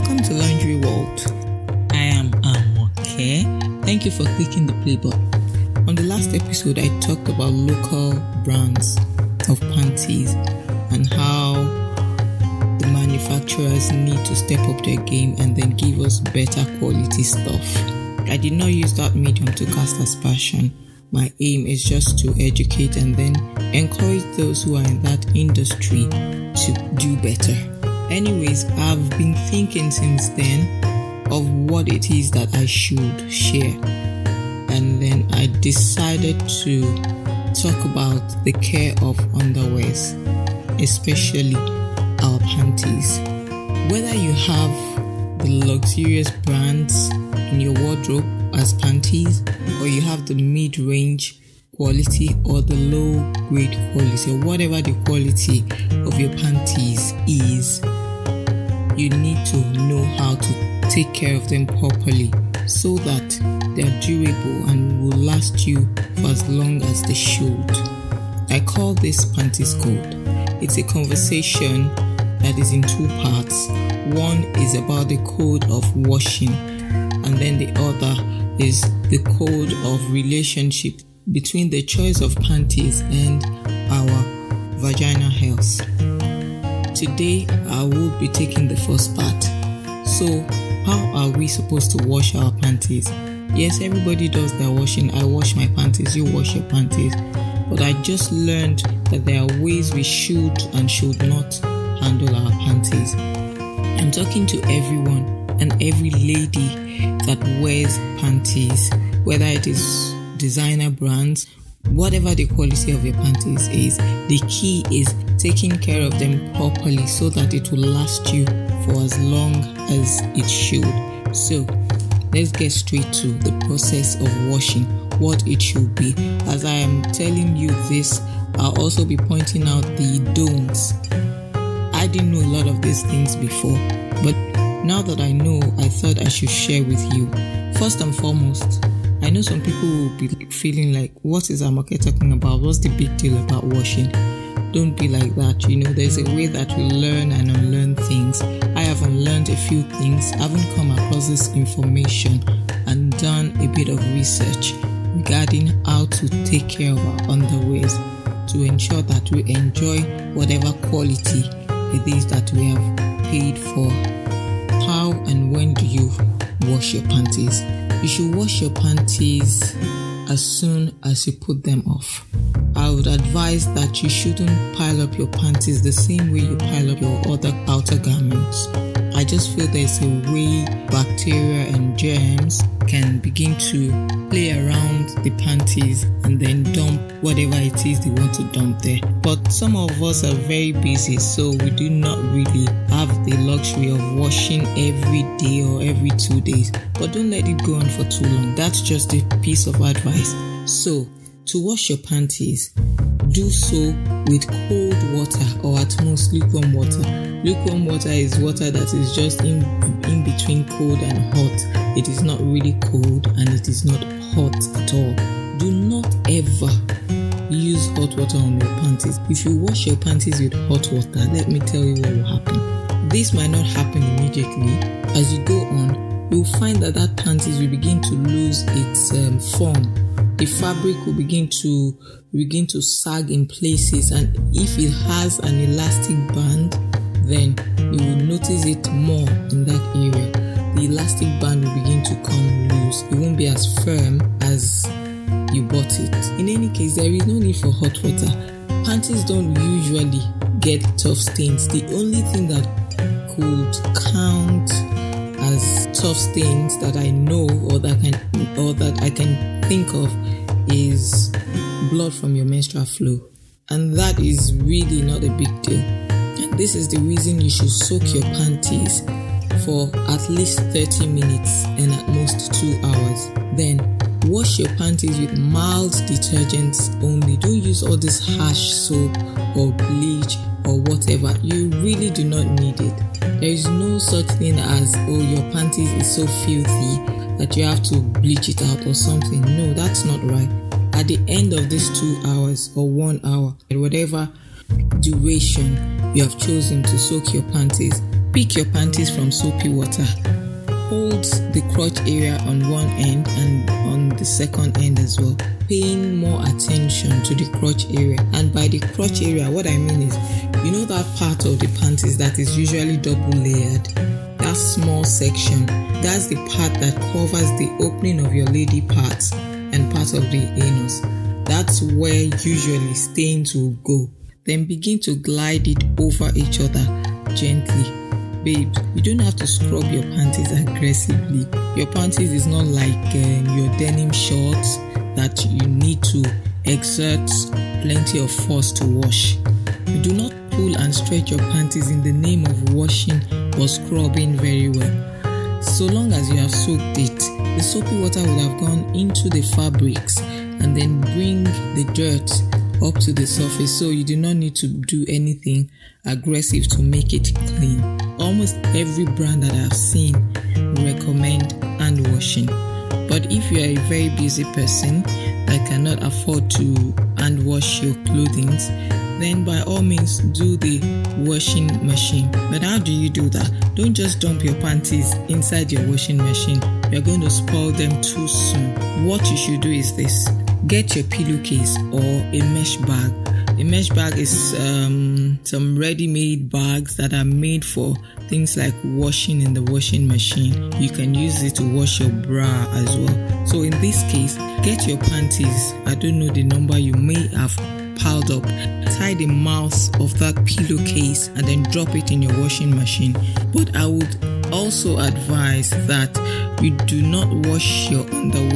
Welcome to Laundry World. I am Amoke. Thank you for clicking the play button. On the last episode, I talked about local brands of panties and how the manufacturers need to step up their game and then give us better quality stuff. I did not use that medium to cast aspersion. My aim is just to educate and then encourage those who are in that industry to do better. Anyways, I've been thinking since then of what it is that I should share. And then I decided to talk about the care of underwears, especially our panties. Whether you have the luxurious brands in your wardrobe as panties, or you have the mid range quality or the low grade quality, or whatever the quality of your panties is, you need to know how to take care of them properly so that they are durable and will last you for as long as they should. I call this Panties Code. It's a conversation that is in two parts. One is about the code of washing, and then the other is the code of relationship between the choice of panties and our vaginal health. Today, I will be taking the first part. So, how are we supposed to wash our panties? Yes, everybody does their washing. I wash my panties, you wash your panties. But I just learned that there are ways we should and should not handle our panties. I'm talking to everyone and every lady that wears panties, whether it is designer brands, whatever the quality of your panties is, the key is taking care of them properly so that it will last you for as long as it should. So, let's get straight to the process of washing, what it should be. As I am telling you this, I'll also be pointing out the don'ts. I didn't know a lot of these things before, but now that I know, I thought I should share with you. First and foremost, I know some people will be feeling like, what is Amoke talking about? What's the big deal about washing? Don't be like that. You know, there's a way that we learn and unlearn things. I have unlearned a few things, I haven't come across this information and done a bit of research regarding how to take care of our underwears to ensure that we enjoy whatever quality it is that we have paid for. How and when do you wash your panties? You should wash your panties as soon as you put them off. I would advise that you shouldn't pile up your panties the same way you pile up your other outer garments. I just feel there's a way bacteria and germs can begin to play around the panties and then dump whatever it is they want to dump there. But some of us are very busy, so we do not really have the luxury of washing every day or every two days. But don't let it go on for too long. That's just a piece of advice. So, to wash your panties, do so with cold water or at most lukewarm water. Lukewarm water is water that is just in, in between cold and hot. It is not really cold and it is not hot at all. Do not ever use hot water on your panties. If you wash your panties with hot water, let me tell you what will happen. This might not happen immediately. As you go on, you'll find that that panties will begin to lose its um, form the fabric will begin to begin to sag in places and if it has an elastic band then you will notice it more in that area. The elastic band will begin to come loose. It won't be as firm as you bought it. In any case there is no need for hot water. Panties don't usually get tough stains. The only thing that could count as tough stains that I know or that can or that I can think of is blood from your menstrual flow. And that is really not a big deal. This is the reason you should soak your panties for at least 30 minutes and at most 2 hours. Then wash your panties with mild detergents only. Don't use all this harsh soap or bleach or whatever. You really do not need it. There is no such thing as, oh, your panties is so filthy that you have to bleach it out or something. No, that's not right. At the end of these two hours or one hour, or whatever duration you have chosen to soak your panties, Pick your panties from soapy water. Hold the crotch area on one end and on the second end as well. Paying more attention to the crotch area. And by the crotch area, what I mean is, you know that part of the panties that is usually double layered? That small section, that's the part that covers the opening of your lady parts and part of the anus. That's where usually stains will go. Then begin to glide it over each other gently babes, you don't have to scrub your panties aggressively. Your panties is not like um, your denim shorts that you need to exert plenty of force to wash. You do not pull and stretch your panties in the name of washing or scrubbing very well. So long as you have soaked it, the soapy water would have gone into the fabrics and then bring the dirt up to the surface so you do not need to do anything aggressive to make it clean. Almost every brand that I've seen recommend hand washing. But if you are a very busy person that cannot afford to hand wash your clothing, then by all means do the washing machine. But how do you do that? Don't just dump your panties inside your washing machine. You're going to spoil them too soon. What you should do is this get your pillowcase or a mesh bag. A mesh bag is um, some ready made bags that are made for things like washing in the washing machine. You can use it to wash your bra as well. So, in this case, get your panties. I don't know the number you may have piled up. Tie the mouth of that pillowcase and then drop it in your washing machine. But I would also advise that you do not wash your underwears along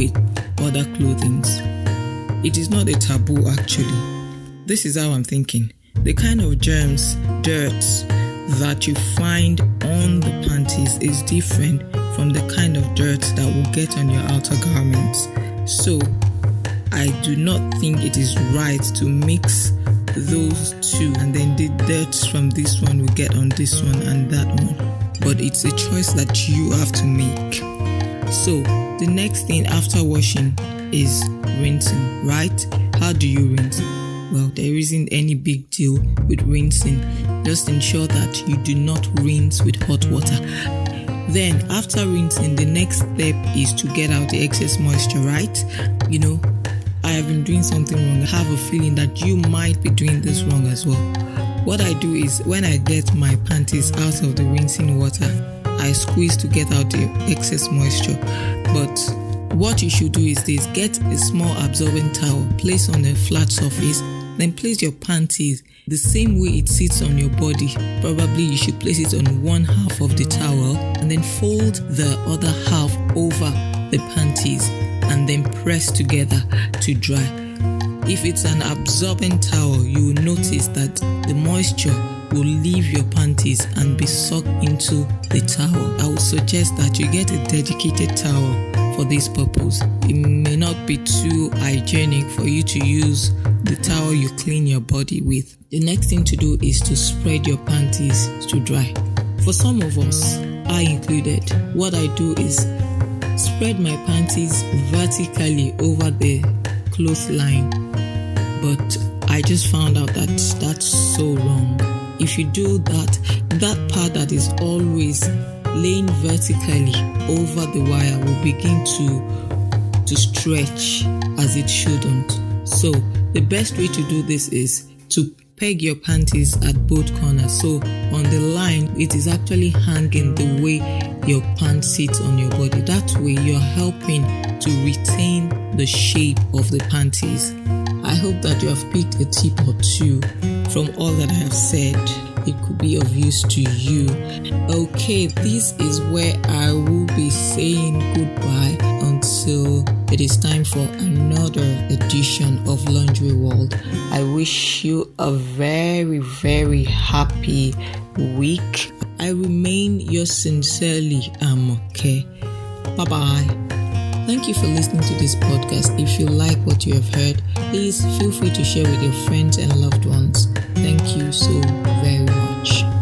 with other clothing. It is not a taboo actually. This is how I'm thinking. The kind of germs, dirt that you find on the panties is different from the kind of dirt that will get on your outer garments. So, I do not think it is right to mix those two and then the dirt from this one will get on this one and that one. But it's a choice that you have to make. So, the next thing after washing is rinsing, right? How do you rinse? Well, there isn't any big deal with rinsing. Just ensure that you do not rinse with hot water. Then, after rinsing, the next step is to get out the excess moisture, right? You know, I have been doing something wrong. I have a feeling that you might be doing this wrong as well. What I do is when I get my panties out of the rinsing water, I squeeze to get out the excess moisture. But what you should do is this get a small absorbent towel, place on a flat surface, then place your panties the same way it sits on your body. Probably you should place it on one half of the towel and then fold the other half over the panties and then press together to dry. If it's an absorbent towel, you will notice that the moisture will leave your panties and be sucked into the towel. I would suggest that you get a dedicated towel for this purpose. It may not be too hygienic for you to use the towel you clean your body with. The next thing to do is to spread your panties to dry. For some of us, I included, what I do is spread my panties vertically over the clothesline. But I just found out that that's so wrong if you do that, that part that is always laying vertically over the wire will begin to to stretch as it shouldn't. So the best way to do this is to peg your panties at both corners. So on the line, it is actually hanging the way your pants sit on your body. That way, you're helping to retain the shape of the panties. I hope that you have picked a tip or two from all that I have said. It could be of use to you. Okay, this is where I will be saying goodbye until it is time for another edition of Laundry World. I wish you a very, very happy week. I remain yours sincerely, Amoke. Bye bye. Thank you for listening to this podcast. If you like what you have heard, please feel free to share with your friends and loved ones. Thank you so very much.